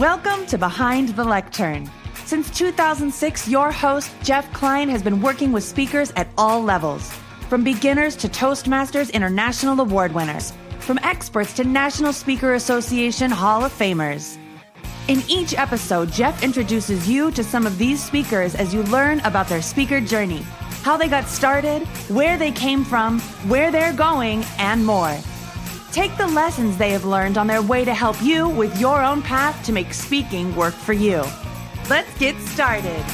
Welcome to Behind the Lectern. Since 2006, your host, Jeff Klein, has been working with speakers at all levels. From beginners to Toastmasters International Award winners, from experts to National Speaker Association Hall of Famers. In each episode, Jeff introduces you to some of these speakers as you learn about their speaker journey, how they got started, where they came from, where they're going, and more. Take the lessons they have learned on their way to help you with your own path to make speaking work for you. Let's get started.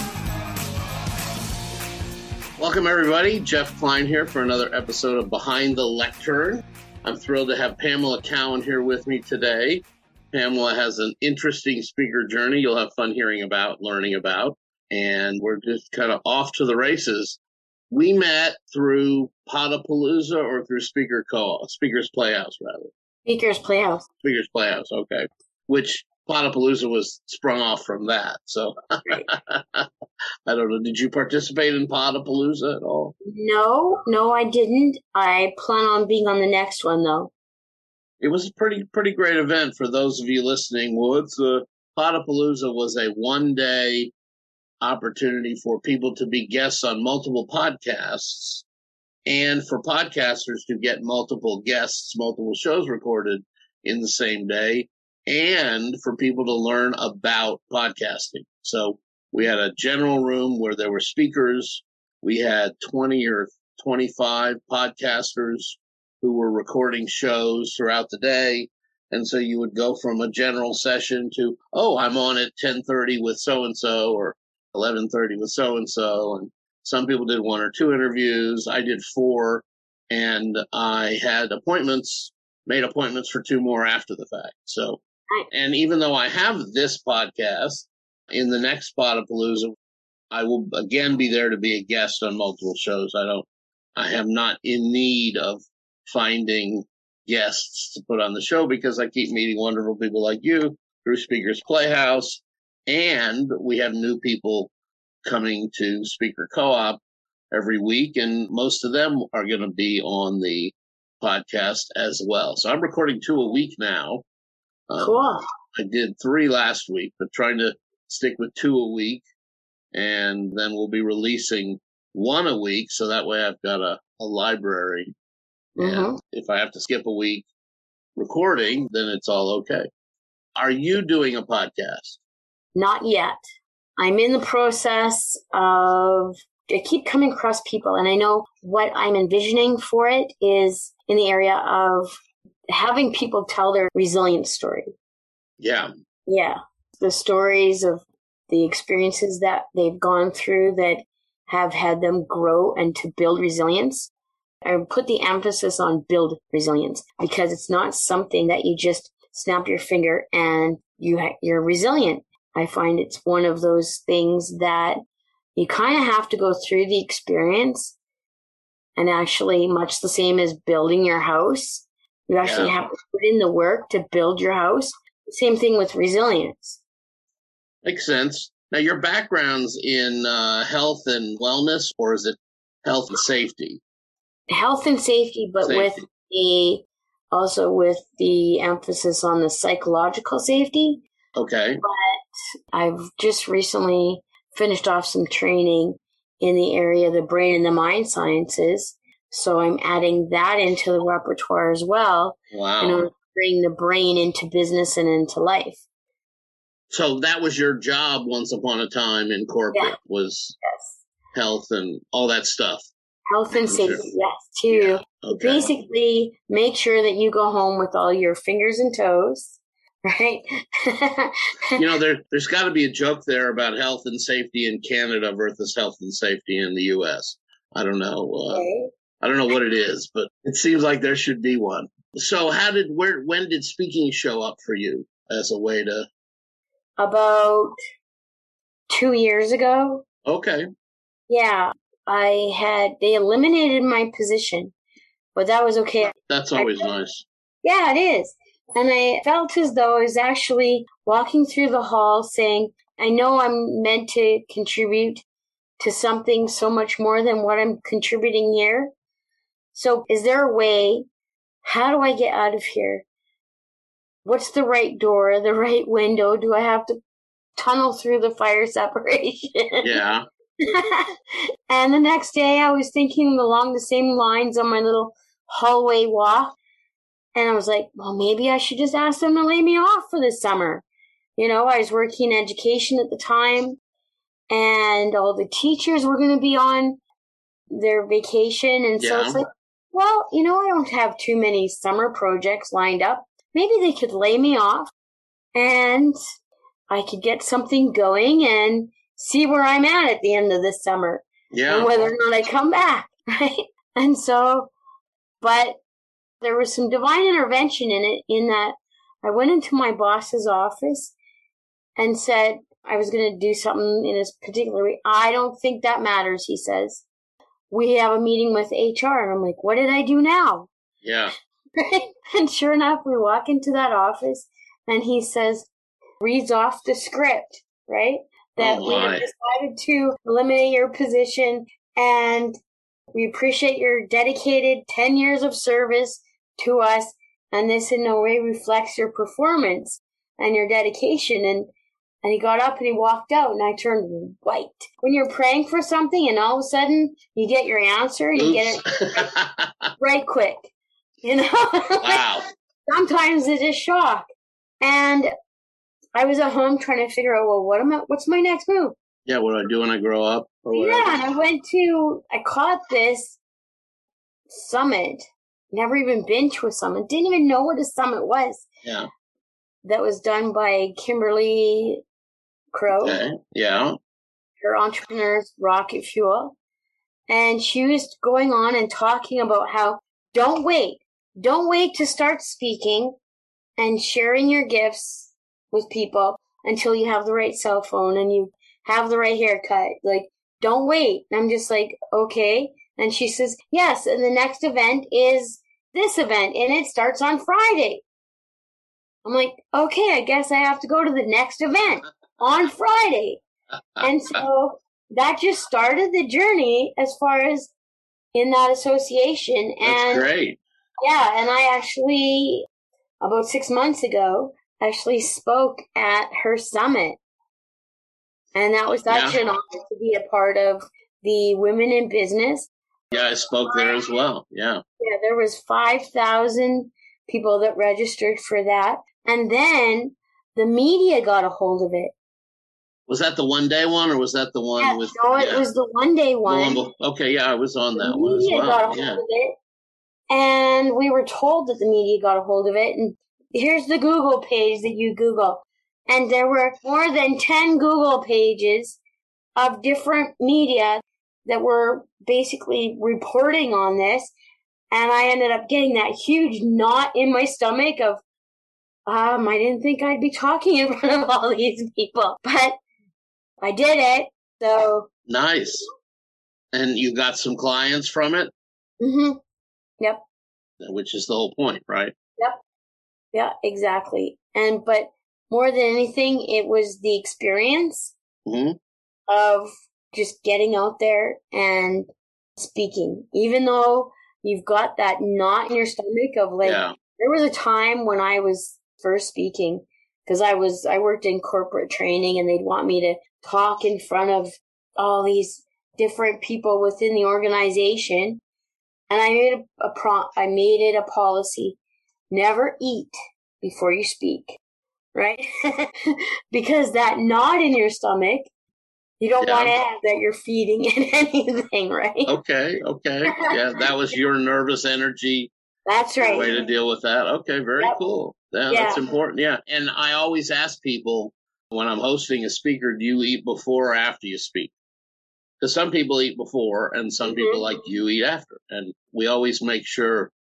Welcome, everybody. Jeff Klein here for another episode of Behind the Lectern. I'm thrilled to have Pamela Cowan here with me today. Pamela has an interesting speaker journey you'll have fun hearing about, learning about, and we're just kind of off to the races. We met through Podapalooza or through Speaker Co Speakers Playhouse, rather. Speakers Playhouse. Speakers Playhouse, okay. Which Podapalooza was sprung off from that. So Right. I don't know. Did you participate in Podapalooza at all? No, no, I didn't. I plan on being on the next one though. It was a pretty pretty great event for those of you listening. Well, it's a uh, Podapalooza was a one day opportunity for people to be guests on multiple podcasts and for podcasters to get multiple guests, multiple shows recorded in the same day and for people to learn about podcasting. So we had a general room where there were speakers. We had 20 or 25 podcasters who were recording shows throughout the day. And so you would go from a general session to, oh, I'm on at 1030 with so and so or 1130 with so and so. And some people did one or two interviews. I did four and I had appointments, made appointments for two more after the fact. So, and even though I have this podcast in the next Podapalooza, I will again be there to be a guest on multiple shows. I don't, I am not in need of finding guests to put on the show because I keep meeting wonderful people like you through Speakers Playhouse. And we have new people coming to Speaker Co-op every week. And most of them are going to be on the podcast as well. So I'm recording two a week now. Uh, Cool. I did three last week, but trying to stick with two a week. And then we'll be releasing one a week. So that way I've got a, a library. And Mhm. if I have to skip a week recording, then it's all okay. Are you doing a podcast? Not yet. I'm in the process of I keep coming across people and I know what I'm envisioning for it is in the area of having people tell their resilience story. Yeah. Yeah. The stories of the experiences that they've gone through that have had them grow and to build resilience. I put the emphasis on build resilience because it's not something that you just snap your finger and you ha- you're resilient. I find it's one of those things that you kind of have to go through the experience and actually much the same as building your house. You actually Yeah. have to put in the work to build your house. Same thing with resilience. Makes sense. Now, your background's in uh, health and wellness, or is it health and safety? Health and safety, but with the also with the emphasis on the psychological safety. Okay. I've just recently finished off some training in the area of the brain and the mind sciences. So I'm adding that into the repertoire as well Wow. in order to bring the brain into business and into life. So that was your job once upon a time in corporate Yeah. was Yes. health and all that stuff. Health and Sure. safety, yes, too. Okay. Basically, make sure that you go home with all your fingers and toes, right? You know, there, there's got to be a joke there about health and safety in Canada versus health and safety in the U.S. I don't know. Uh, Okay. I don't know what it is, but it seems like there should be one. So, how did where when did speaking show up for you as a way to? About two years ago, Okay, yeah, I had, they eliminated my position, but that was okay. that's always nice. Yeah, it is. And I felt as though I was actually walking through the hall saying, I know I'm meant to contribute to something so much more than what I'm contributing here. So is there a way? How do I get out of here what's the right door, the right window? Do I have to tunnel through the fire separation? Yeah. and the next day I was thinking along the same lines on my little hallway walk. And I was like, well, maybe I should just ask them to lay me off for this summer. You know, I was working in education at the time and all the teachers were going to be on their vacation. And so Yeah. it's like, well, you know, I don't have too many summer projects lined up. Maybe they could lay me off and I could get something going and see where I'm at at the end of this summer and Yeah. whether or not I come back, right? And so, but there was some divine intervention in it, in that I went into my boss's office and said I was going to do something in this particular way. I don't think that matters, he says. We have a meeting with HR. And I'm like, what did I do now? Yeah. and sure enough, we walk into that office and he says, reads off the script, right? That Oh, we have decided to eliminate your position and we appreciate your dedicated 10 years of service to us. And this in no way reflects your performance and your dedication. And, and he got up and he walked out and I turned white. When you're praying for something and all of a sudden you get your answer, you get it Oops. right quick. You know? wow. sometimes it is a shock. And I was at home trying to figure out, well, what am I, what's my next move? Yeah. What do I do when I grow up? Or? Yeah, and I went to, I caught this summit. Never even been to a summit. Didn't even know what a summit was. Yeah. That was done by Kimberly Crowe, Okay. Yeah. her entrepreneurs rocket fuel. And she was going on and talking about how don't wait. Don't wait to start speaking and sharing your gifts with people until you have the right cell phone and you have the right haircut. Like, don't wait. And I'm just like, okay. And she says, yes. And the next event is this event and it starts on Friday. I'm like, okay, I guess I have to go to the next event on Friday. And so that just started the journey as far as in that association. That's and great. yeah, and I actually, about six months ago, actually spoke at her summit. And that was such Yeah. an honor to be a part of the Women in Business. Yeah. I spoke there as well. Yeah. Yeah, there was 5,000 people that registered for that. And then the media got a hold of it. Was that the one day one or was that the one Yeah, with? no, it yeah, was the one day one. one okay. Yeah. I was on that the one as media got a well. hold Yeah. of it, and we were told that the media got a hold of it. And here's the Google page that you Google, and there were more than ten Google pages of different media that were basically reporting on this. And I ended up getting that huge knot in my stomach of, um, I didn't think I'd be talking in front of all these people, but I did it. So, Nice. And you got some clients from it, hmm yep. which is the whole point, right? Yep. Yeah, exactly. And but more than anything, it was the experience hmm of just getting out there and speaking. Even though you've got that knot in your stomach of like yeah. there was a time when I was first speaking because I was I worked in corporate training and they'd want me to talk in front of all these different people within the organization and I made a, a pro I made it a policy never eat before you speak right because that knot in your stomach you don't Yeah. want to have that you're feeding it anything right Okay. Okay. Yeah. That was your nervous energy that's right way to deal with that. Okay, very Yep. cool. Yeah, Yeah. that's important. Yeah. And I always ask people when I'm hosting a speaker, do you eat before or after you speak? Because some people eat before and some Mhm. people like you eat after. And we always make sure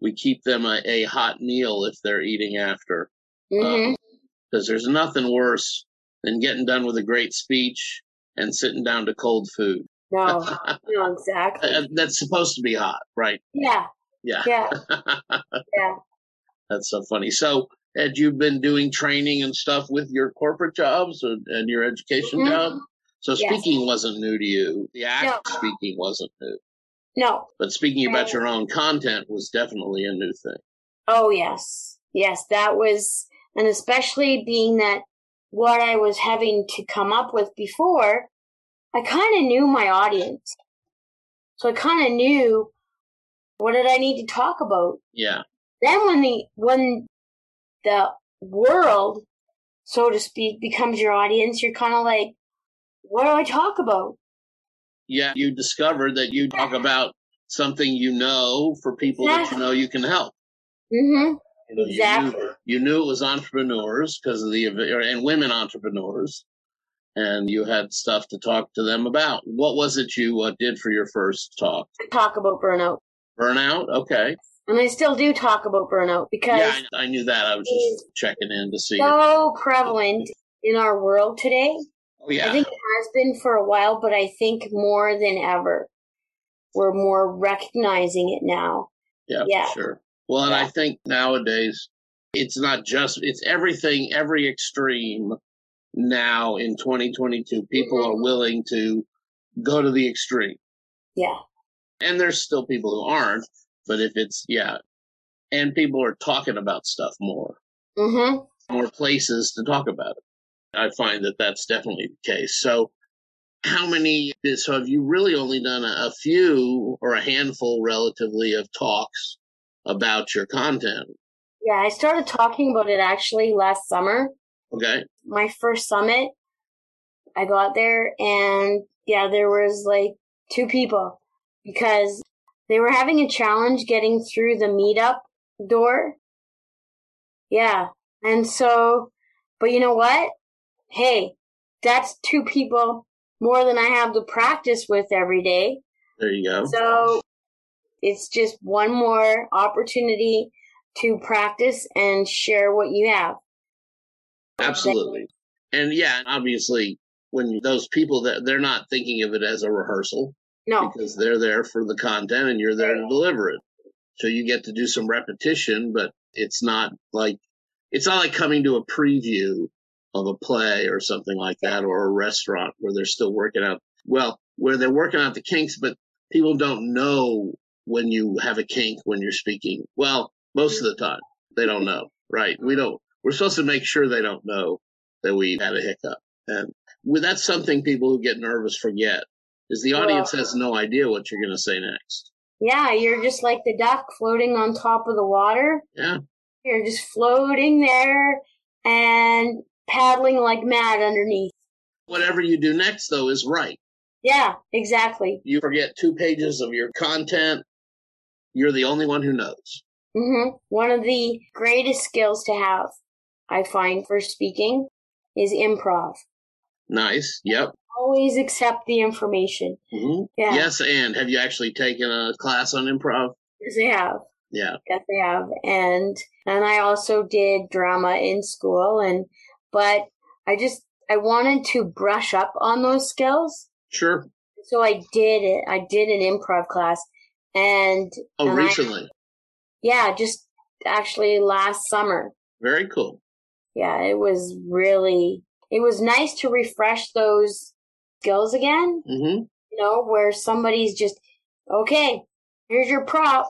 we keep them a, a hot meal if they're eating after. Because there's nothing worse than getting done with a great speech and sitting down to cold food. no no exactly Uh, That's supposed to be hot, right? yeah Yeah. yeah yeah That's so funny. So, had you been doing training and stuff with your corporate jobs and, and your education Mhm. job? So, Yes. speaking wasn't new to you. The act No. of speaking wasn't new. no But speaking about your own content was definitely a new thing. Oh yes, Yes, that was, and especially being that what I was having to come up with before, I kind of knew my audience. So I kind of knew what did I need to talk about. Yeah. Then when the when the world, so to speak, becomes your audience, you're kind of like, what do I talk about? Yeah, you discovered that you talk about something you know for people that you know you can help. Mm-hmm. You Exactly. You knew, you knew it was entrepreneurs because of the and women entrepreneurs, and you had stuff to talk to them about. What was it you uh, did for your first talk? Talk about burnout. Burnout. Okay. And I still do talk about burnout because Yeah, I, I knew that. I was just checking in to see. so prevalent in our world today. Oh yeah. I think it has been for a while, but I think more than ever, we're more recognizing it now. Yeah, Yeah. for sure. Well, and I think nowadays it's not just it's everything, every extreme now in 2022. People are willing to go to the extreme, Yeah. and there's still people who aren't. But if it's yeah, and people are talking about stuff more, Mm-hmm. more places to talk about it. I find that that's definitely the case. So. How many? So have you really only done a, a few or a handful, relatively, of talks about your content? Yeah, I started talking about it actually last summer. Okay. My first summit, I got there and yeah, there was like two people because they were having a challenge getting through the meetup door. Yeah. And so, but you know what? Hey, that's two people more than I have to practice with every day. There you go. So it's just one more opportunity to practice and share what you have. Absolutely. And yeah, obviously, when those people that they're not thinking of it as a rehearsal No, because they're there for the content and you're there to deliver it. So you get to do some repetition, but it's not like it's not like coming to a preview of a play or something like that or a restaurant where they're still working out well, where they're working out the kinks, but people don't know when you have a kink when you're speaking. Well, most of the time they don't know, right? We don't we're supposed to make sure they don't know that we had a hiccup. And that's something people who get nervous forget is the audience Well- has no idea what you're going to say next. yeah, you're just like the duck floating on top of the water. Yeah. You're just floating there and paddling like mad underneath. Whatever you do next, though, is right. Yeah, exactly. You forget two pages of your content. You're the only one who knows. hmm One of the greatest skills to have, I find, for speaking is improv. Nice. Yep. Always accept the information. hmm Yeah. Yes. And have you actually taken a class on improv? Yes, I have. Yeah. Yes, I have. And and I also did drama in school and but I just I wanted to brush up on those skills. Sure. So I did it. I did an improv class and Oh, and I- recently. yeah, just actually last summer. Very cool. Yeah, it was really it was nice to refresh those skills again, hmm you know, where somebody's just okay, here's your prop.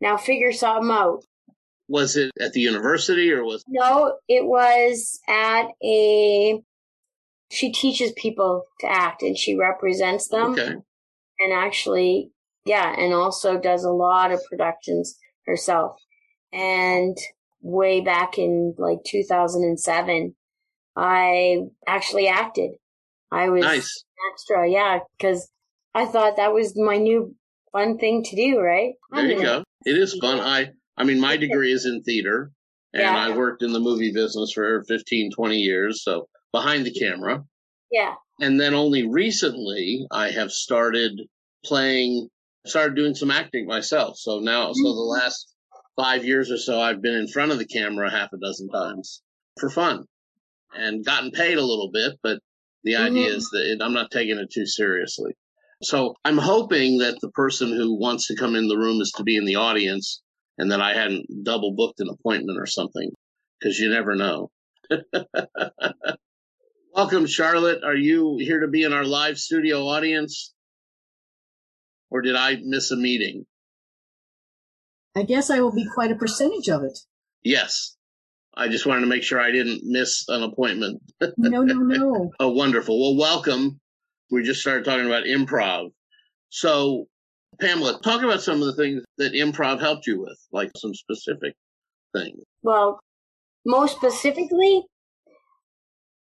Now figure something out. Was it at the university or was No, it was at a. She teaches people to act and she represents them. okay? And actually, yeah, and also does a lot of productions herself. And way back in like 2007, I actually acted. I was Nice. extra, yeah, because I thought that was my new fun thing to do, right? There you go. It is fun. I, I mean, my degree is in theater and Yeah. I worked in the movie business for 15, 20 years. So behind the camera. Yeah. And then only recently I have started playing, started doing some acting myself. So now, so the Mhm. last five years or so, I've been in front of the camera half a dozen times for fun and gotten paid a little bit, but the idea Mhm. is that it, I'm not taking it too seriously. So I'm hoping that the person who wants to come in the room is to be in the audience and that I hadn't double booked an appointment or something because you never know. Welcome, Charlotte. Are you here to be in our live studio audience? Or did I miss a meeting? I guess I will be quite a percentage of it. Yes. I just wanted to make sure I didn't miss an appointment. no, no, no. oh, wonderful. Well, welcome. We just started talking about improv. So, Pamela, talk about some of the things that improv helped you with, like some specific things. Well, most specifically,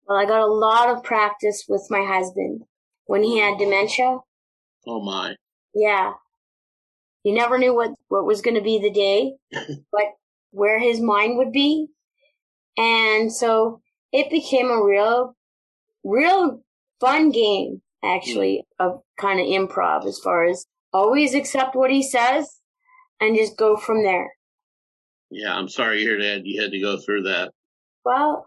well, I got a lot of practice with my husband when he had dementia. Oh my. Yeah. You never knew what, what was going to be the day, but where his mind would be. And so it became a real, real fun game, actually, of kind of improv as far as always accept what he says and just go from there. Yeah, I'm sorry hear that you had to go through that. Well,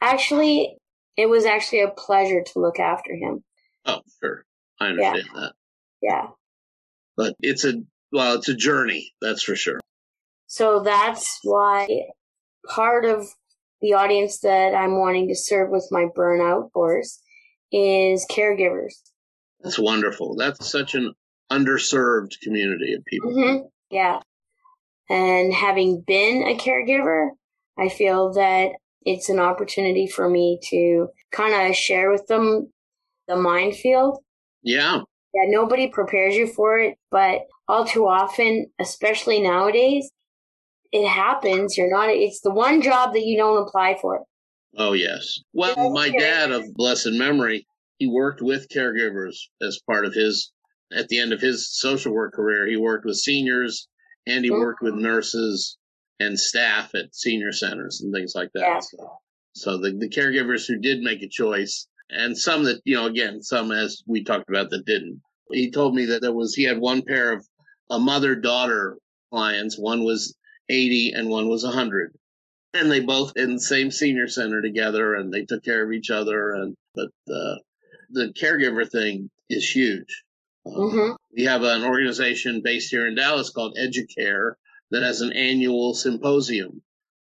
actually, it was actually a pleasure to look after him. Oh, sure. I understand yeah. that. Yeah. But it's a, well, it's a journey, that's for sure. So that's why part of the audience that I'm wanting to serve with my burnout course is caregivers. That's wonderful. That's such an underserved community of people. Mm-hmm. Yeah. And having been a caregiver, I feel that it's an opportunity for me to kind of share with them the minefield. Yeah. Yeah, nobody prepares you for it, but all too often, especially nowadays, it happens. You're not, it's the one job that you don't apply for. Oh, yes. Well, my dad of blessed memory, he worked with caregivers as part of his, at the end of his social work career, he worked with seniors and he worked with mm-hmm. nurses and staff at senior centers and things like that. Yeah. So, so the, the caregivers who did make a choice and some that, you know, again, some as we talked about that didn't. He told me that there was, he had one pair of a mother daughter clients. One was 80 and one was 100. And they both in the same senior center together and they took care of each other. And, but, uh, the caregiver thing is huge. Um, Mm-hmm. We have an organization based here in Dallas called Educare that has an annual symposium.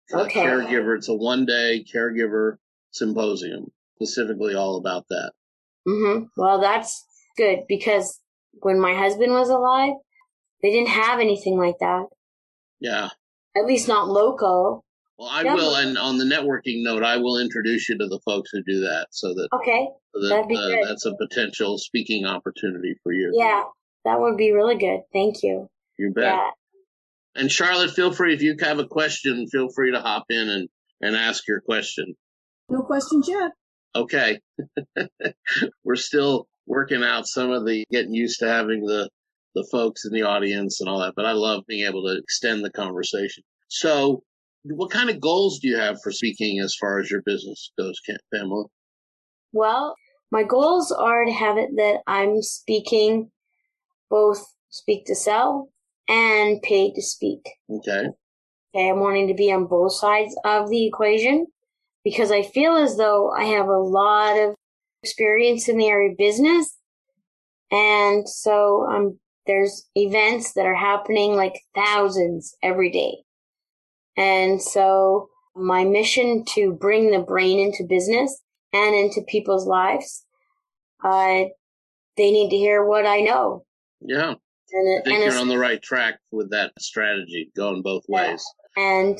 for Okay. Caregiver. It's a one day caregiver symposium, specifically all about that. Mm-hmm. Well, that's good because when my husband was alive, they didn't have anything like that. Yeah. At least not local. Well, I Yeah. will, and on the networking note, I will introduce you to the folks who do that, so that, Okay. so that that'd be uh, good. that's a potential speaking opportunity for you. Yeah, that would be really good. Thank you. you bet. Yeah. And Charlotte, feel free if you have a question, feel free to hop in and and ask your question. No questions yet. Okay, we're still working out some of the getting used to having the the folks in the audience and all that, but I love being able to extend the conversation. So, what kind of goals do you have for speaking as far as your business goes, Pamela? Well, my goals are to have it that I'm speaking both speak to sell and paid to speak. Okay. Okay, I'm wanting to be on both sides of the equation because I feel as though I have a lot of experience in the area of business. And so um, there's events that are happening like thousands every day. And so my mission to bring the brain into business and into people's lives, uh, they need to hear what I know. Yeah. And, I think you're on the right track with that strategy, going both Yeah. ways. And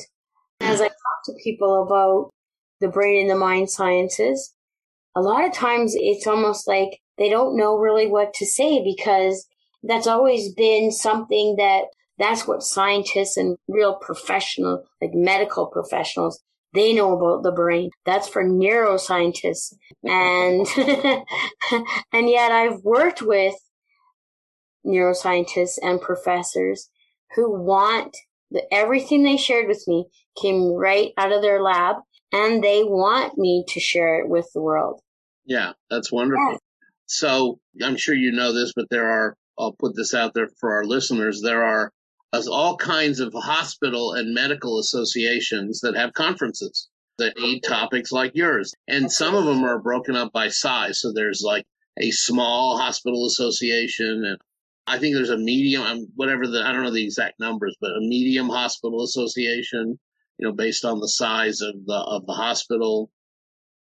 as I talk to people about the brain and the mind sciences, a lot of times it's almost like they don't know really what to say because that's always been something that that's what scientists and real professional, like medical professionals, they know about the brain. That's for neuroscientists. And, and yet I've worked with neuroscientists and professors who want the, everything they shared with me came right out of their lab and they want me to share it with the world. Yeah, that's wonderful. Yeah. So I'm sure you know this, but there are, I'll put this out there for our listeners. There are all kinds of hospital and medical associations that have conferences that need topics like yours. And some of them are broken up by size. So there's like a small hospital association and I think there's a medium, um, whatever the, I don't know the exact numbers, but a medium hospital association, you know, based on the size of the, of the hospital.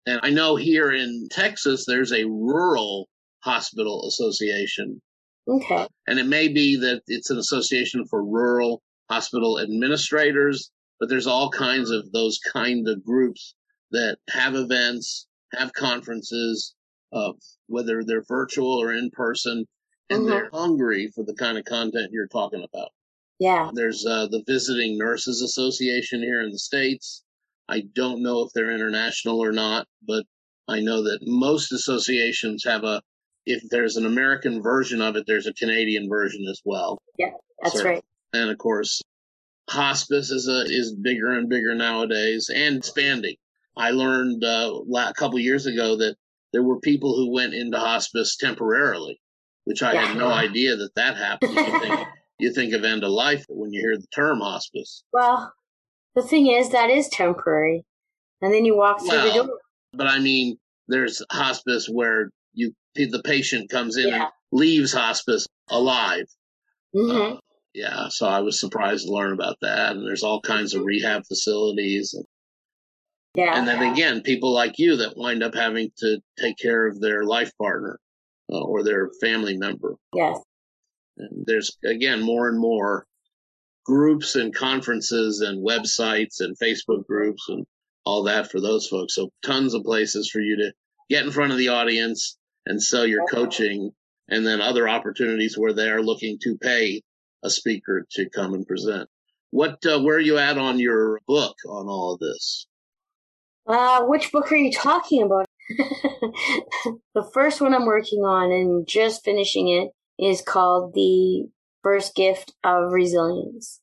And I know here in Texas, there's a rural hospital association. Okay. And it may be that it's an association for rural hospital administrators. but there's all kinds of those kind of groups that have events, have conferences, uh, whether they're virtual or in person, and Mhm. they're hungry for the kind of content you're talking about. Yeah. There's uh, the Visiting Nurses Association here in the States. I don't know if they're international or not, but I know that most associations have a, if there's an American version of it, there's a Canadian version as well. Yeah, that's right. And of course, hospice is a, is bigger and bigger nowadays and expanding. I learned uh, a couple years ago that there were people who went into hospice temporarily, which I had no idea that that happened. You think, of end of life when you hear the term hospice. Well, the thing is, that is temporary. And then you walk through the door. But I mean, there's hospice where you the patient comes in Yeah. and leaves hospice alive. hmm Uh, yeah, so I was surprised to learn about that. And there's all kinds of rehab facilities. And, yeah. and then again, people like you that wind up having to take care of their life partner uh, or their family member. yes. And there's again more and more groups and conferences and websites and Facebook groups and all that for those folks. So tons of places for you to get in front of the audience and sell your coaching and then other opportunities where they are looking to pay a speaker to come and present. What, uh, where are you at on your book on all of this? Uh, which book are you talking about? the first one I'm working on and just finishing it is called The First Gift of Resilience.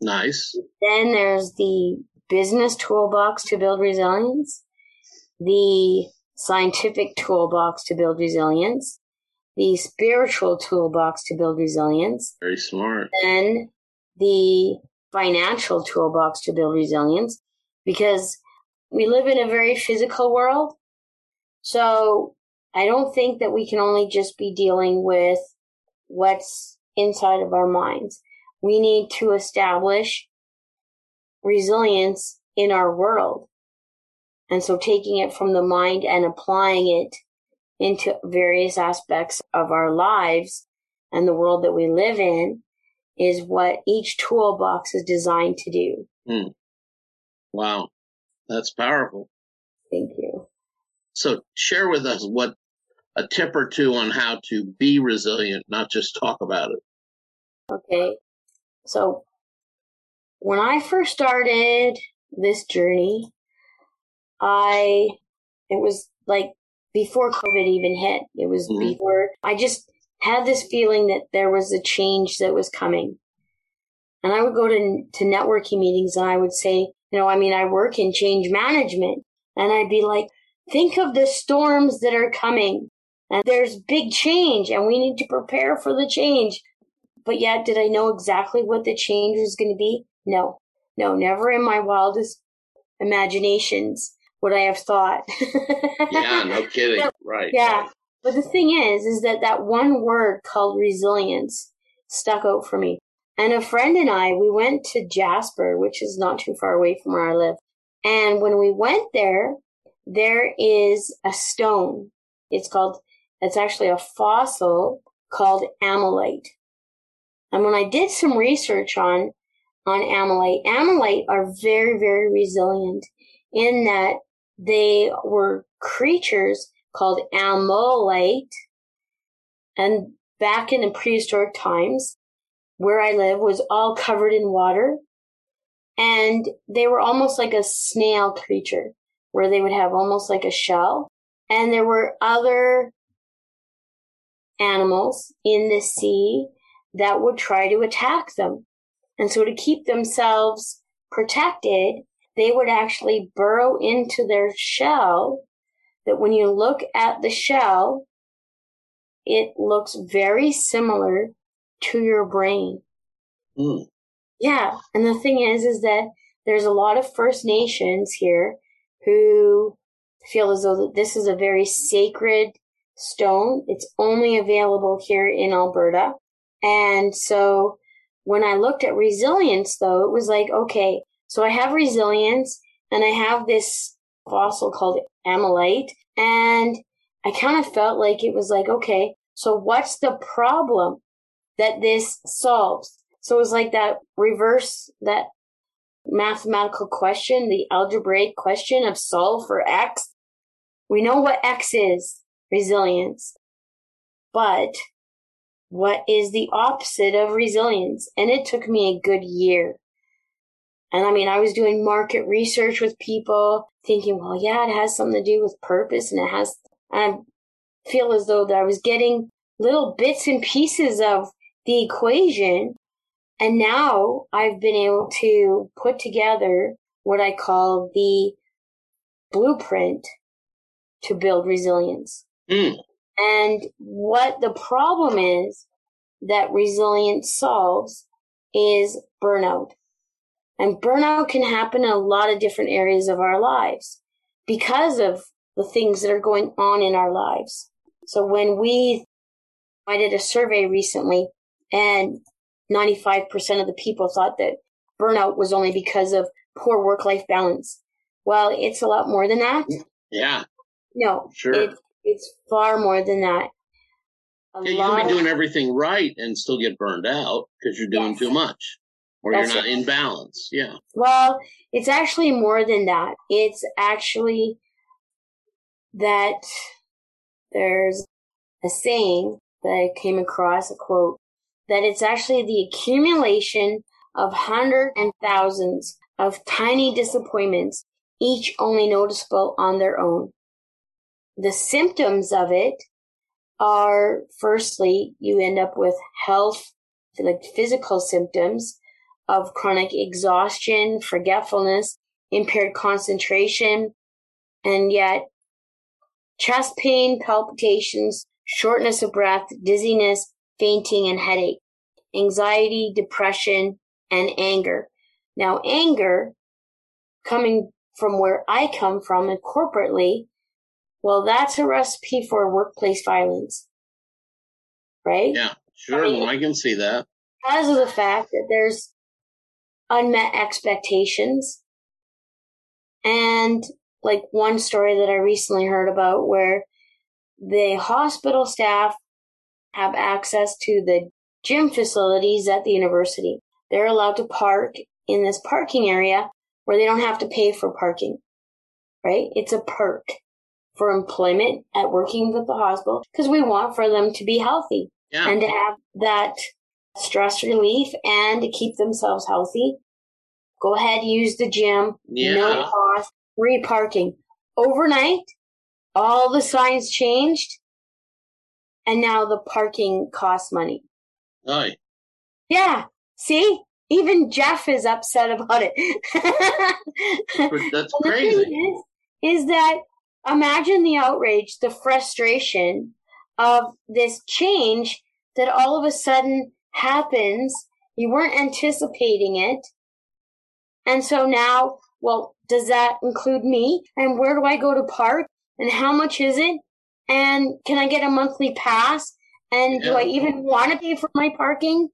Nice. Then there's the business toolbox to build resilience, the scientific toolbox to build resilience, the spiritual toolbox to build resilience, Very smart. then the financial toolbox to build resilience because we live in a very physical world. So I don't think that we can only just be dealing with what's inside of our minds. We need to establish resilience in our world. And so taking it from the mind and applying it into various aspects of our lives and the world that we live in is what each toolbox is designed to do. Hmm. Wow. That's powerful. Thank you. So share with us what a tip or two on how to be resilient, not just talk about it. Okay. So when I first started this journey, I, it was like before COVID even hit. It was Mhm. before I just had this feeling that there was a change that was coming. And I would go to, to networking meetings and I would say, you know, I mean, I work in change management and I'd be like, think of the storms that are coming and there's big change and we need to prepare for the change. But yet, did I know exactly what the change was going to be? No, no, never in my wildest imaginations would I have thought. Yeah, no kidding. Right. Yeah. But the thing is, is that that one word called resilience stuck out for me. And a friend and I, we went to Jasper, which is not too far away from where I live. And when we went there, there is a stone. It's called, it's actually a fossil called ammolite. And when I did some research on, on ammolite, ammolite are very, very resilient in that they were creatures called ammolite. And back in the prehistoric times, where I live was all covered in water. And they were almost like a snail creature, where they would have almost like a shell. And there were other animals in the sea that would try to attack them. And so to keep themselves protected, they would actually burrow into their shell that when you look at the shell, it looks very similar to your brain. Mm. Yeah. And the thing is, is that there's a lot of First Nations here who feel as though that this is a very sacred stone. It's only available here in Alberta. And so when I looked at resilience though, it was like, okay, so I have resilience and I have this fossil called ammolite and I kind of felt like it was like, okay, so what's the problem that this solves? So it was like that reverse, that mathematical question, the algebraic question of solve for X. We know what X is, resilience. But what is the opposite of resilience? And it took me a good year. And I mean, I was doing market research with people thinking, well, yeah, it has something to do with purpose and it has, I feel as though that I was getting little bits and pieces of the equation. And now I've been able to put together what I call the blueprint to build resilience. Mm. And what the problem is that resilience solves is burnout. And burnout can happen in a lot of different areas of our lives because of the things that are going on in our lives. So when we, I did a survey recently and 95% of the people thought that burnout was only because of poor work life balance. Well, it's a lot more than that. Yeah. No, Sure. it, it's far more than that. A Yeah, you can be doing everything right and still get burned out because you're doing Yes. too much or That's you're not it. in balance. Yeah. Well, it's actually more than that. It's actually that there's a saying that I came across, a quote, that it's actually the accumulation of hundreds and thousands of tiny disappointments, each only noticeable on their own. The symptoms of it are firstly, you end up with health, like physical symptoms, of chronic exhaustion, forgetfulness, impaired concentration, and yet chest pain, palpitations, shortness of breath, dizziness, fainting, and headache, anxiety, depression, and anger. Now, anger, coming from where I come from and corporately, well, that's a recipe for workplace violence. Right? Yeah. Sure. I mean- I can see that. because of the fact that there's unmet expectations. And like one story that I recently heard about where the hospital staff have access to the gym facilities at the university. They're allowed to park in this parking area where they don't have to pay for parking, right? It's a perk for employment at working with the hospital because we want for them to be healthy Yeah. and to have that stress relief and to keep themselves healthy. Go ahead, use the gym. Yeah. No cost. Free parking. Overnight, all the signs changed. And now the parking costs money. Aye. Yeah. See? Even Jeff is upset about it. That's crazy. thing is, is that imagine the outrage, the frustration of this change that all of a sudden happens. You weren't anticipating it. And so now, well, does that include me? And where do I go to park? And how much is it? And can I get a monthly pass? And do I even want to pay for my parking?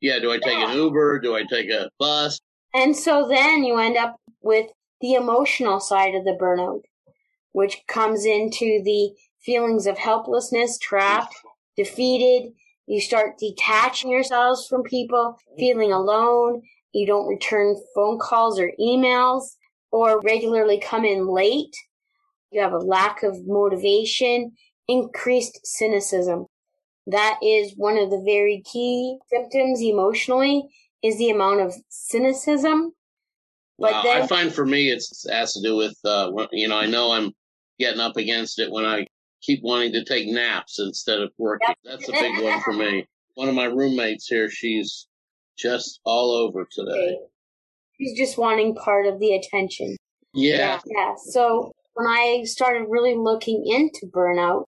Yeah. Do I take Yeah. an Uber? Do I take a bus? And so then you end up with the emotional side of the burnout, which comes into the feelings of helplessness, trapped, defeated. You start detaching yourselves from people, feeling alone. You don't return phone calls or emails or regularly come in late. You have a lack of motivation, increased cynicism. That is one of the very key symptoms emotionally is the amount of cynicism. But Well, then, I find for me, it's it has to do with, uh, you know, I know I'm getting up against it when I keep wanting to take naps instead of working. That's a big one for me. One of my roommates here, she's just all over today. She's just wanting part of the attention. Yeah. Yeah. So when I started really looking into burnout,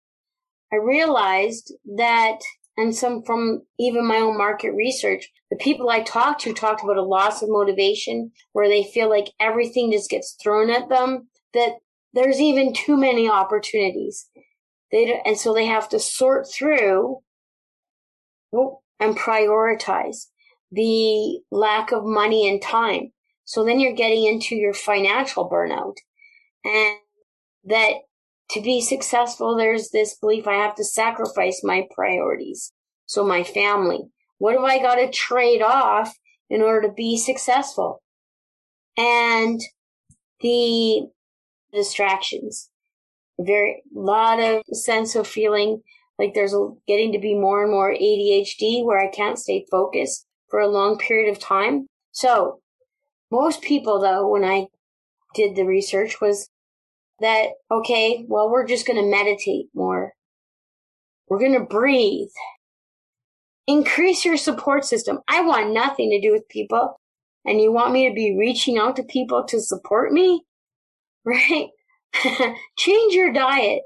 I realized that, and some from even my own market research, the people I talked to talked about a loss of motivation where they feel like everything just gets thrown at them, that there's even too many opportunities. They, and so they have to sort through oh, and prioritize the lack of money and time. So then you're getting into your financial burnout and that to be successful, there's this belief I have to sacrifice my priorities. So my family, what have I got to trade off in order to be successful. And the distractions, very lot of sense of feeling like there's getting to be more and more ADHD where I can't stay focused for a long period of time. So most people though, when I did the research was that, okay, well, we're just going to meditate more. We're going to breathe. Increase your support system. I want nothing to do with people. And you want me to be reaching out to people to support me? Right? Change your diet.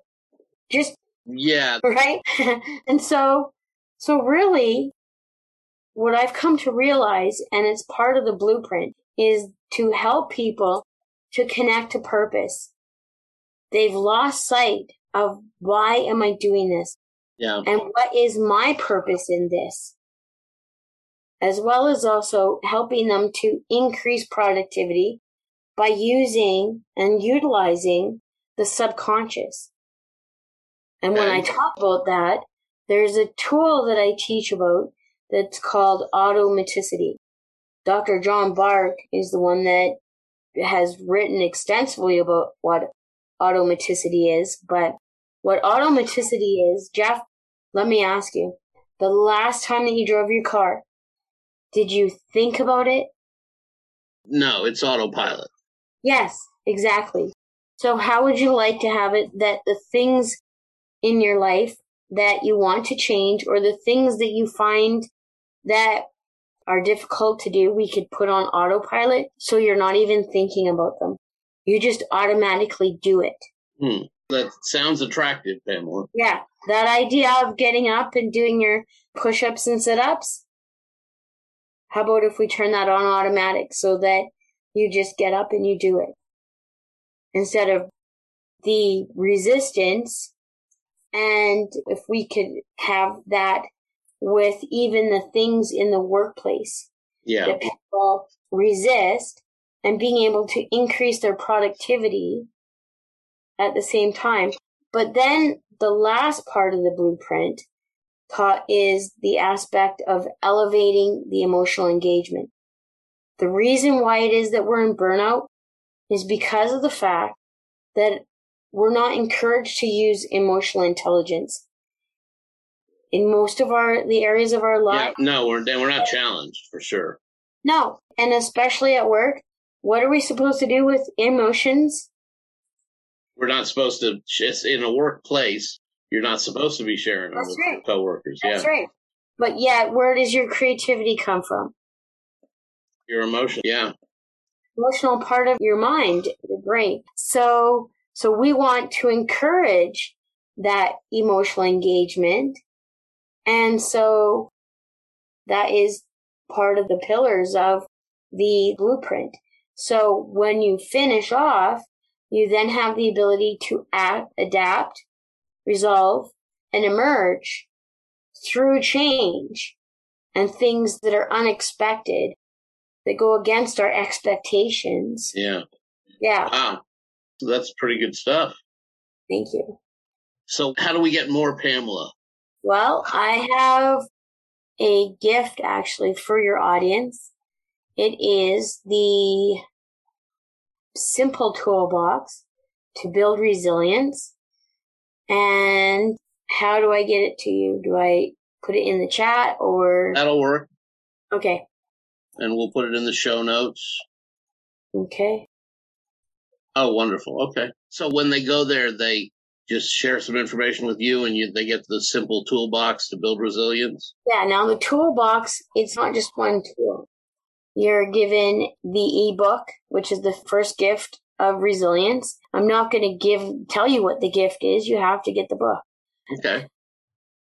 Just yeah. Right? and so, so really, what I've come to realize, and it's part of the blueprint, is to help people to connect to purpose. They've lost sight of why am I doing this? Yeah. And what is my purpose in this? As well as also helping them to increase productivity by using and utilizing the subconscious. And when I talk about that, there's a tool that I teach about that's called automaticity. Dr. John Bargh is the one that has written extensively about what automaticity is, but what automaticity is, Jeff, let me ask you, the last time that you drove your car, did you think about it? No, it's autopilot. Yes, exactly. So how would you like to have it that the things in your life that you want to change or the things that you find that are difficult to do, we could put on autopilot so you're not even thinking about them. You just automatically do it. Hmm. That sounds attractive, Pamela. Yeah. That idea of getting up and doing your push ups and sit ups. How about if we turn that on automatic so that you just get up and you do it? Instead of the resistance and if we could have that with even the things in the workplace yeah. that people resist and being able to increase their productivity at the same time. But then the last part of the blueprint is the aspect of elevating the emotional engagement. The reason why it is that we're in burnout is because of the fact that we're not encouraged to use emotional intelligence in most of our the areas of our life. Yeah, no, we're we're not challenged for sure. No, and especially at work, what are we supposed to do with emotions? We're not supposed to. It's in a workplace. You're not supposed to be sharing them That's with right. coworkers. That's yeah, right. But yet, where does your creativity come from? your emotion. Yeah, Emotional part of your mind, your brain. So so we want to encourage that emotional engagement. And so that is part of the pillars of the blueprint. So when you finish off, you then have the ability to act, adapt, resolve, and emerge through change and things that are unexpected that go against our expectations. yeah. Yeah. Wow, that's pretty good stuff. Thank you. So, how do we get more Pamela? Well, I have a gift actually for your audience. It is the simple toolbox to build resilience. And how do I get it to you? Do I put it in the chat or? That'll work, Okay. and we'll put it in the show notes. Okay. Oh, wonderful. Okay. So when they go there, they just share some information with you, and you they get the simple toolbox to build resilience. Yeah. Now the toolbox, it's not just one tool. You're given the ebook, which is the first gift of resilience. I'm not going to give, tell you what the gift is. You have to get the book. Okay.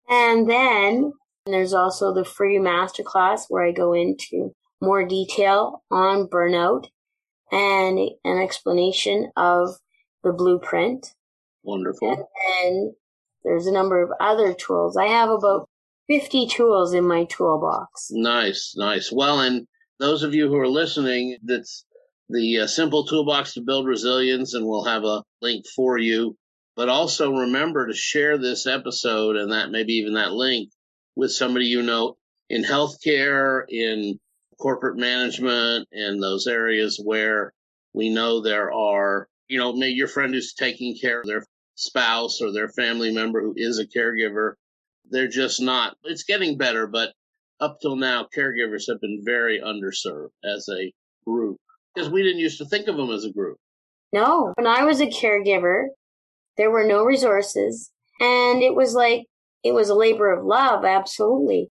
And then there's also the free masterclass where I go into more detail on burnout and an explanation of the blueprint. Wonderful. And then there's a number of other tools. I have about 50 tools in my toolbox. Nice, nice. Well, and those of you who are listening, that's the uh, simple toolbox to build resilience, and we'll have a link for you. But also remember to share this episode and that maybe even that link with somebody you know in healthcare, in corporate management in those areas where we know there are, you know, maybe your friend who's taking care of their spouse or their family member who is a caregiver. They're just not, it's getting better, but up till now, caregivers have been very underserved as a group because we didn't used to think of them as a group. No, when I was a caregiver, there were no resources and it was like, it was a labor of love, absolutely.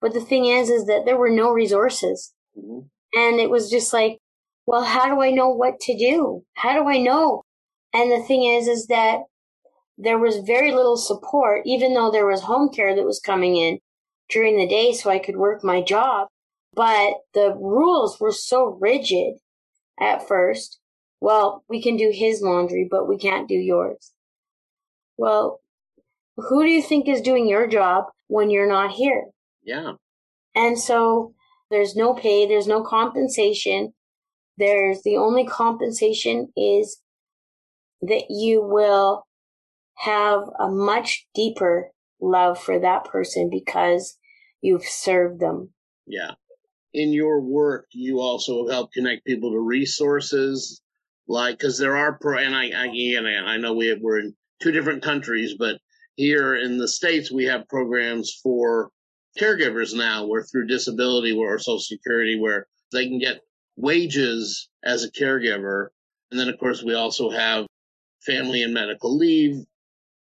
But the thing is, is that there were no resources. Mm-hmm. And it was just like, well, how do I know what to do? How do I know? And the thing is, is that there was very little support, even though there was home care that was coming in during the day so I could work my job. But the rules were so rigid at first. Well, we can do his laundry, but we can't do yours. Well, who do you think is doing your job when you're not here? Yeah. And so there's no pay, there's no compensation. There's the only compensation is that you will have a much deeper love for that person because you've served them. Yeah. In your work, you also help connect people to resources, like because there are pro. And I, I again, I know we have, we're in two different countries, but here in the states we have programs for caregivers now, where through disability or Social Security, where they can get wages as a caregiver, and then of course we also have family and medical leave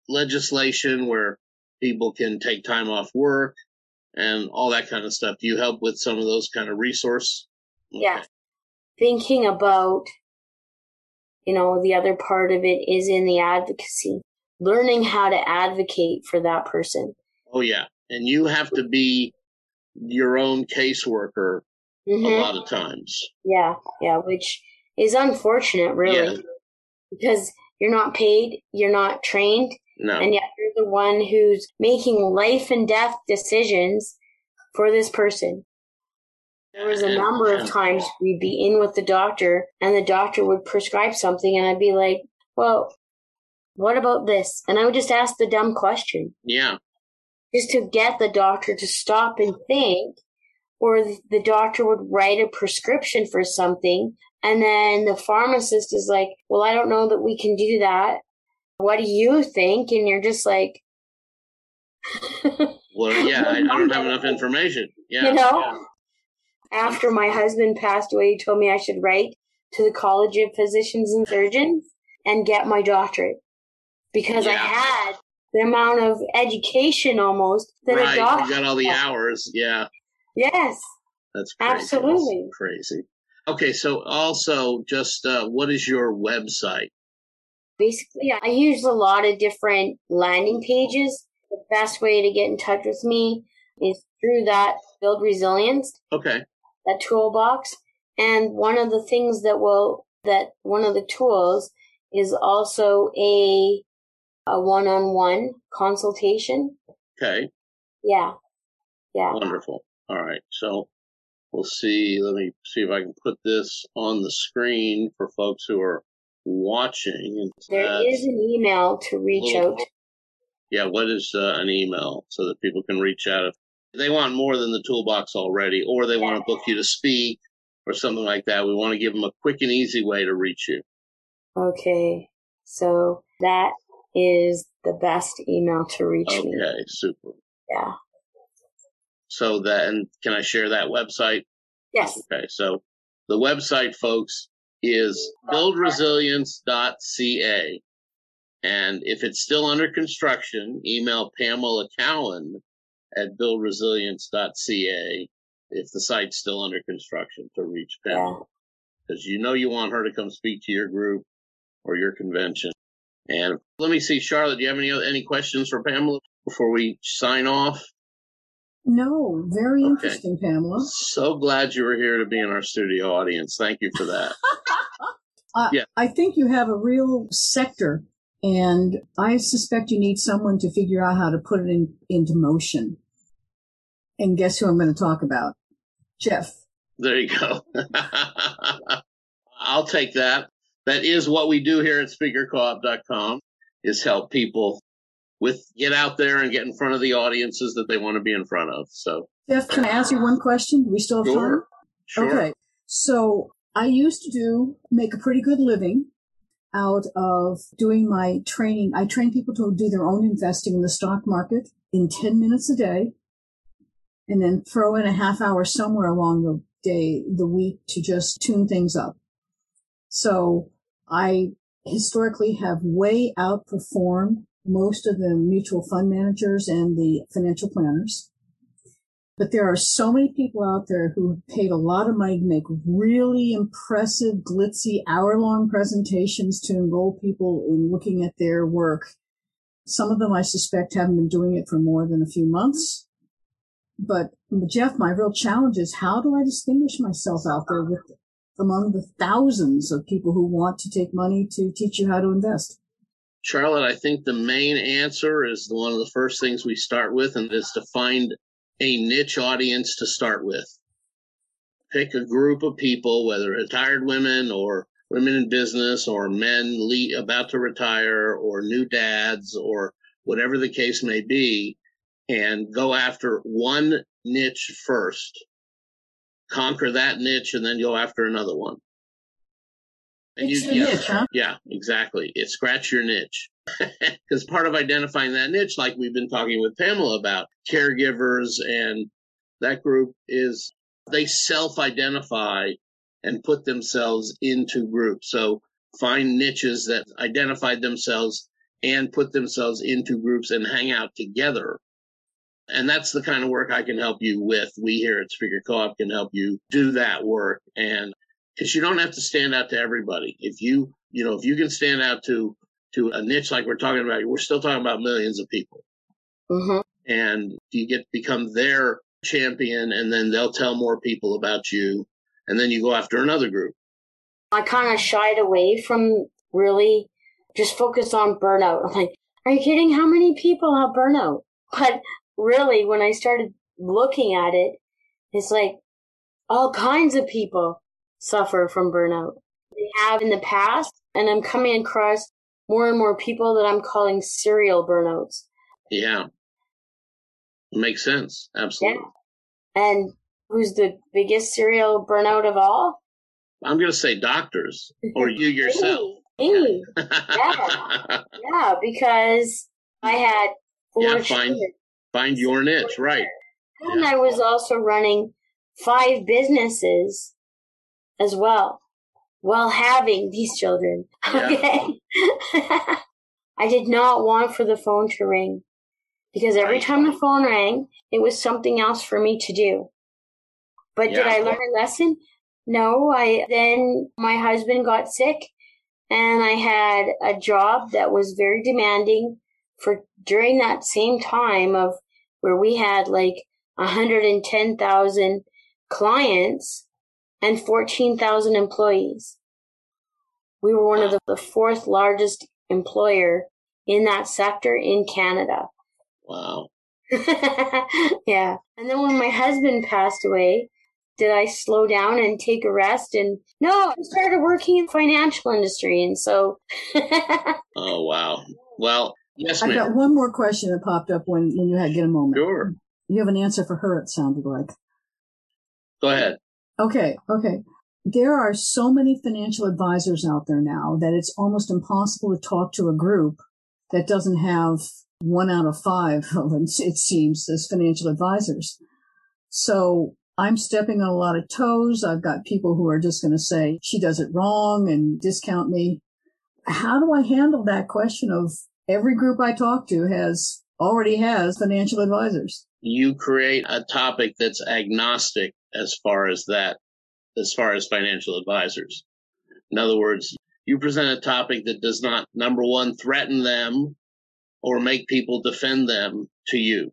legislation where people can take time off work and all that kind of stuff. Do you help with some of those kind of resource? Yeah. Thinking about, you know, the other part of it is in the advocacy, learning how to advocate for that person. Oh, yeah. And you have to be your own caseworker mm-hmm. a lot of times. Yeah. Yeah. Which is unfortunate, really, yeah. because you're not paid, you're not trained, no. And yet you're the one who's making life and death decisions for this person. There was a number of times we'd be in with the doctor and the doctor would prescribe something and I'd be like, well, what about this? And I would just ask the dumb question. Yeah. Just to get the doctor to stop and think. Or the doctor would write a prescription for something and then the pharmacist is like, well, I don't know that we can do that what do you think? And you're just like, well, yeah, I, I, don't have enough information. Yeah. You know, yeah. after my husband passed away, he told me I should write to the College of Physicians and Surgeons and get my doctorate because yeah. I had the amount of education almost that right. a doctor. You got all the hours. Yeah. Yes. That's crazy. absolutely That's crazy. Okay, so also, just uh, what is your website? Basically I use a lot of different landing pages. The best way to get in touch with me is through that build resilience. Okay. That toolbox. And one of the things that will that one of the tools is also a a one-on-one consultation. Okay. Yeah. Yeah. Wonderful. All right. So we'll see. Let me see if I can put this on the screen for folks who are watching. There is an email to reach little, out. Yeah, what is uh, an email so that people can reach out if they want more than the toolbox already, or they want to book you to speak or something like that. We want to give them a quick and easy way to reach you. Okay, so that is the best email to reach okay, me. Okay, super. Yeah. So then, can I share that website? Yes. Okay, so the website, folks, is buildresilience.ca. And if it's still under construction, email Pamela Cowan at buildresilience.ca if the site's still under construction to reach Pamela. Because you know you want her to come speak to your group or your convention. And let me see, Charlotte, do you have any any questions for Pamela before we sign off? No, very okay. interesting, Pamela. So glad you were here to be in our studio audience. Thank you for that. I, uh, yeah. I think you have a real sector, and I suspect you need someone to figure out how to put it in, into motion. And guess who I'm going to talk about? Jeff. There you go. I'll take that. That is what we do here at speakercoop.com is help people with get out there and get in front of the audiences that they want to be in front of. So, Jeff, can I ask you one question? Do we still have sure. time? Sure. Okay. So I used to do make a pretty good living out of doing my training. I train people to do their own investing in the stock market in 10 minutes a day and then throw in a half hour somewhere along the day, the week to just tune things up. So I historically have way outperformed most of the mutual fund managers and the financial planners. But there are so many people out there who have paid a lot of money to make really impressive, glitzy, hour long presentations to enroll people in looking at their work. Some of them I suspect haven't been doing it for more than a few months. But Jeff, my real challenge is how do I distinguish myself out there with among the thousands of people who want to take money to teach you how to invest? Charlotte, I think the main answer is one of the first things we start with, and is to find a niche audience to start with. Pick a group of people, whether retired women or women in business or men le- about to retire or new dads or whatever the case may be, and go after one niche first. Conquer that niche and then go after another one. And it's you, yeah, niche, huh? Yeah, exactly. It scratch your niche. Because part of identifying that niche, like we've been talking with Pamela about, caregivers and that group is they self identify and put themselves into groups. So find niches that identified themselves and put themselves into groups and hang out together. And that's the kind of work I can help you with. We here at Speaker Co-op can help you do that work. And because you don't have to stand out to everybody. If you, you know, if you can stand out to to a niche like we're talking about, we're still talking about millions of people. Mm-hmm. And you get become their champion, and then they'll tell more people about you, and then you go after another group. I kind of shied away from really just focus on burnout. I'm like, are you kidding? How many people have burnout? But really, when I started looking at it, it's like all kinds of people suffer from burnout. They have in the past, and I'm coming across more and more people that I'm calling serial burnouts. Yeah. Makes sense. Absolutely. Yeah. And who's the biggest serial burnout of all? I'm going to say doctors or you yourself. me. yeah. yeah, because I had four yeah, find, children. find your niche, right. And yeah. I was also running five businesses as well while having these children. Okay. I did not want for the phone to ring because every time the phone rang, it was something else for me to do. But yeah. did I learn a lesson? No, I then my husband got sick and I had a job that was very demanding for during that same time of where we had like 110,000 clients and 14,000 employees. We were one of the, the fourth largest employer in that sector in Canada. Wow. yeah. And then when my husband passed away, did I slow down and take a rest? And no, I started working in financial industry. And so. oh, wow. Well, yes, I've got one more question that popped up when, when you had get a moment. Sure. You have an answer for her, it sounded like. Go ahead. Okay, okay. There are so many financial advisors out there now that it's almost impossible to talk to a group that doesn't have one out of five of it, it seems, as financial advisors. So I'm stepping on a lot of toes. I've got people who are just going to say she does it wrong and discount me. How do I handle that question of every group I talk to has already has financial advisors? You create a topic that's agnostic as far as that, as far as financial advisors. In other words, you present a topic that does not, number one, threaten them or make people defend them to you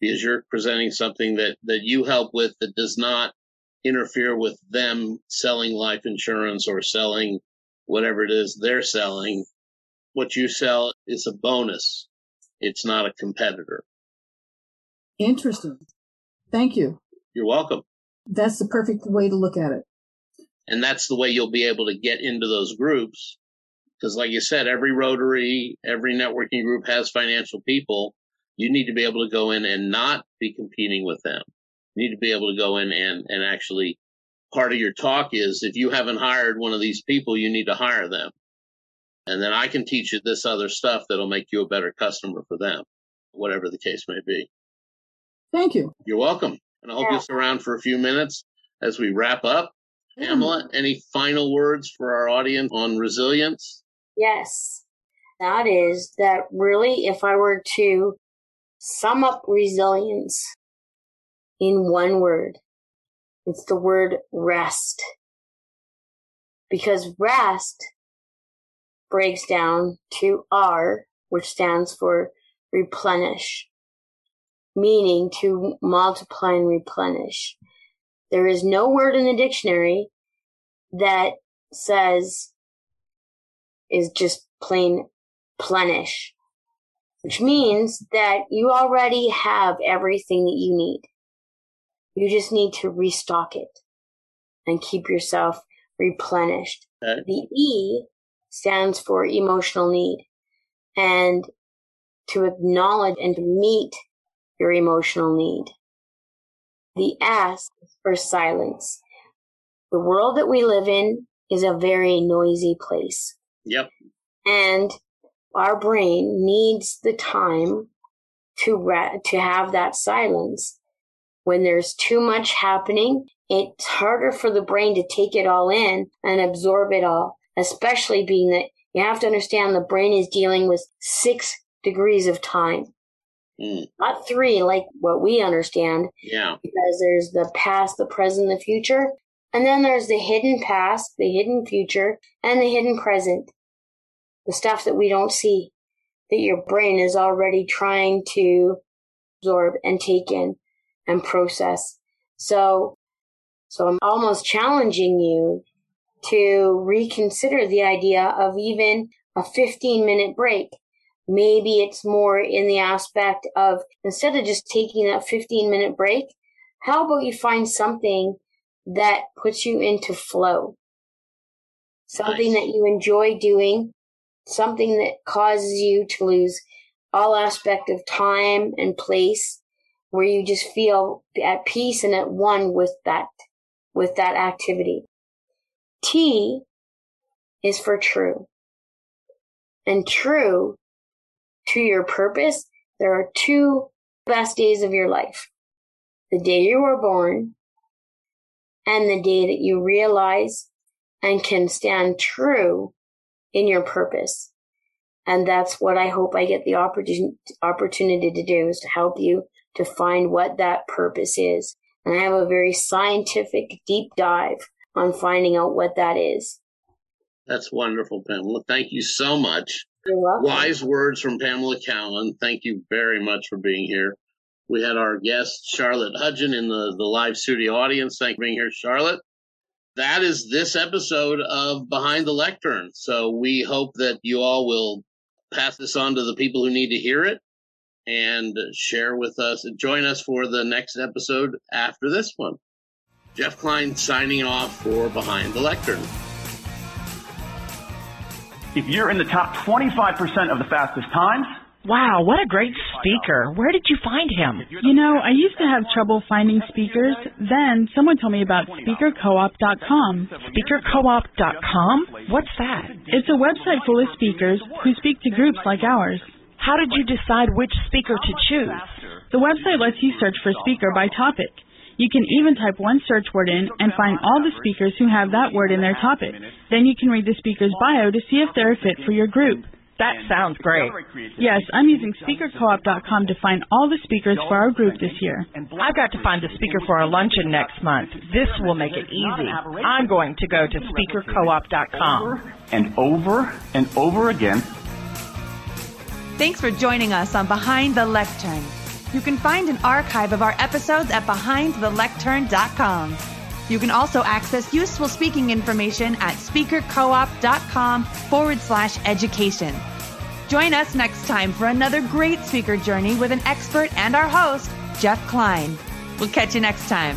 because you're presenting something that, that you help with that does not interfere with them selling life insurance or selling whatever it is they're selling. What you sell is a bonus. It's not a competitor. Interesting. Thank you. You're welcome. That's the perfect way to look at it. And that's the way you'll be able to get into those groups. Because like you said, every Rotary, every networking group has financial people. You need to be able to go in and not be competing with them. You need to be able to go in and, and actually part of your talk is if you haven't hired one of these people, you need to hire them. And then I can teach you this other stuff that'll make you a better customer for them, whatever the case may be. Thank you. You're welcome. And I hope yeah. stick around for a few minutes as we wrap up. Mm. Pamela, any final words for our audience on resilience? Yes. That is that really, if I were to sum up resilience in one word, it's the word rest. Because rest breaks down to R, which stands for replenish, meaning to multiply and replenish. There is no word in the dictionary that says is just plain plenish, which means that you already have everything that you need. You just need to restock it and keep yourself replenished. Okay. The E stands for emotional need and to acknowledge and to meet your emotional need. The S for silence. The world that we live in is a very noisy place. Yep. And our brain needs the time to re- to have that silence. When there's too much happening, it's harder for the brain to take it all in and absorb it all, especially being that you have to understand the brain is dealing with six degrees of time. Mm. Not three, like what we understand. Yeah. Because there's the past, the present, the future. And then there's the hidden past, the hidden future, and the hidden present. The stuff that we don't see, that your brain is already trying to absorb and take in and process. So, so I'm almost challenging you to reconsider the idea of even a 15 minute break Maybe it's more in the aspect of instead of just taking a 15 minute break, how about you find something that puts you into flow? Something nice. that you enjoy doing, something that causes you to lose all aspect of time and place where you just feel at peace and at one with that, with that activity. T is for true. And true to your purpose, there are two best days of your life. The day you were born and the day that you realize and can stand true in your purpose. And that's what I hope I get the opportunity to do is to help you to find what that purpose is. And I have a very scientific deep dive on finding out what that is. That's wonderful, Pamela. Thank you so much. Wise words from Pamela Cowan. Thank you very much for being here. We had our guest, Charlotte Hudgen, in the, the live studio audience. Thank you for being here, Charlotte. That is this episode of Behind the Lectern. So we hope that you all will pass this on to the people who need to hear it and share with us and join us for the next episode after this one. Jeff Klein signing off for Behind the Lectern. If you're in the top 25% of the fastest times, Wow, what a great speaker. Where did you find him? You know, I used to have trouble finding speakers. Then someone told me about speakercoop.com. Speakercoop.com? What's that? It's a website full of speakers who speak to groups like ours. How did you decide which speaker to choose? The website lets you search for speaker by topic. You can even type one search word in and find all the speakers who have that word in their topic. Then you can read the speaker's bio to see if they're a fit for your group. That sounds great. Yes, I'm using speakercoop.com to find all the speakers for our group this year. I've got to find a speaker for our luncheon next month. This will make it easy. I'm going to go to speakercoop.com. And over and over again. Thanks for joining us on Behind the Lectern. You can find an archive of our episodes at behindthelectern.com. You can also access useful speaking information at speakercoop.com forward slash education. Join us next time for another great speaker journey with an expert and our host, Jeff Klein. We'll catch you next time.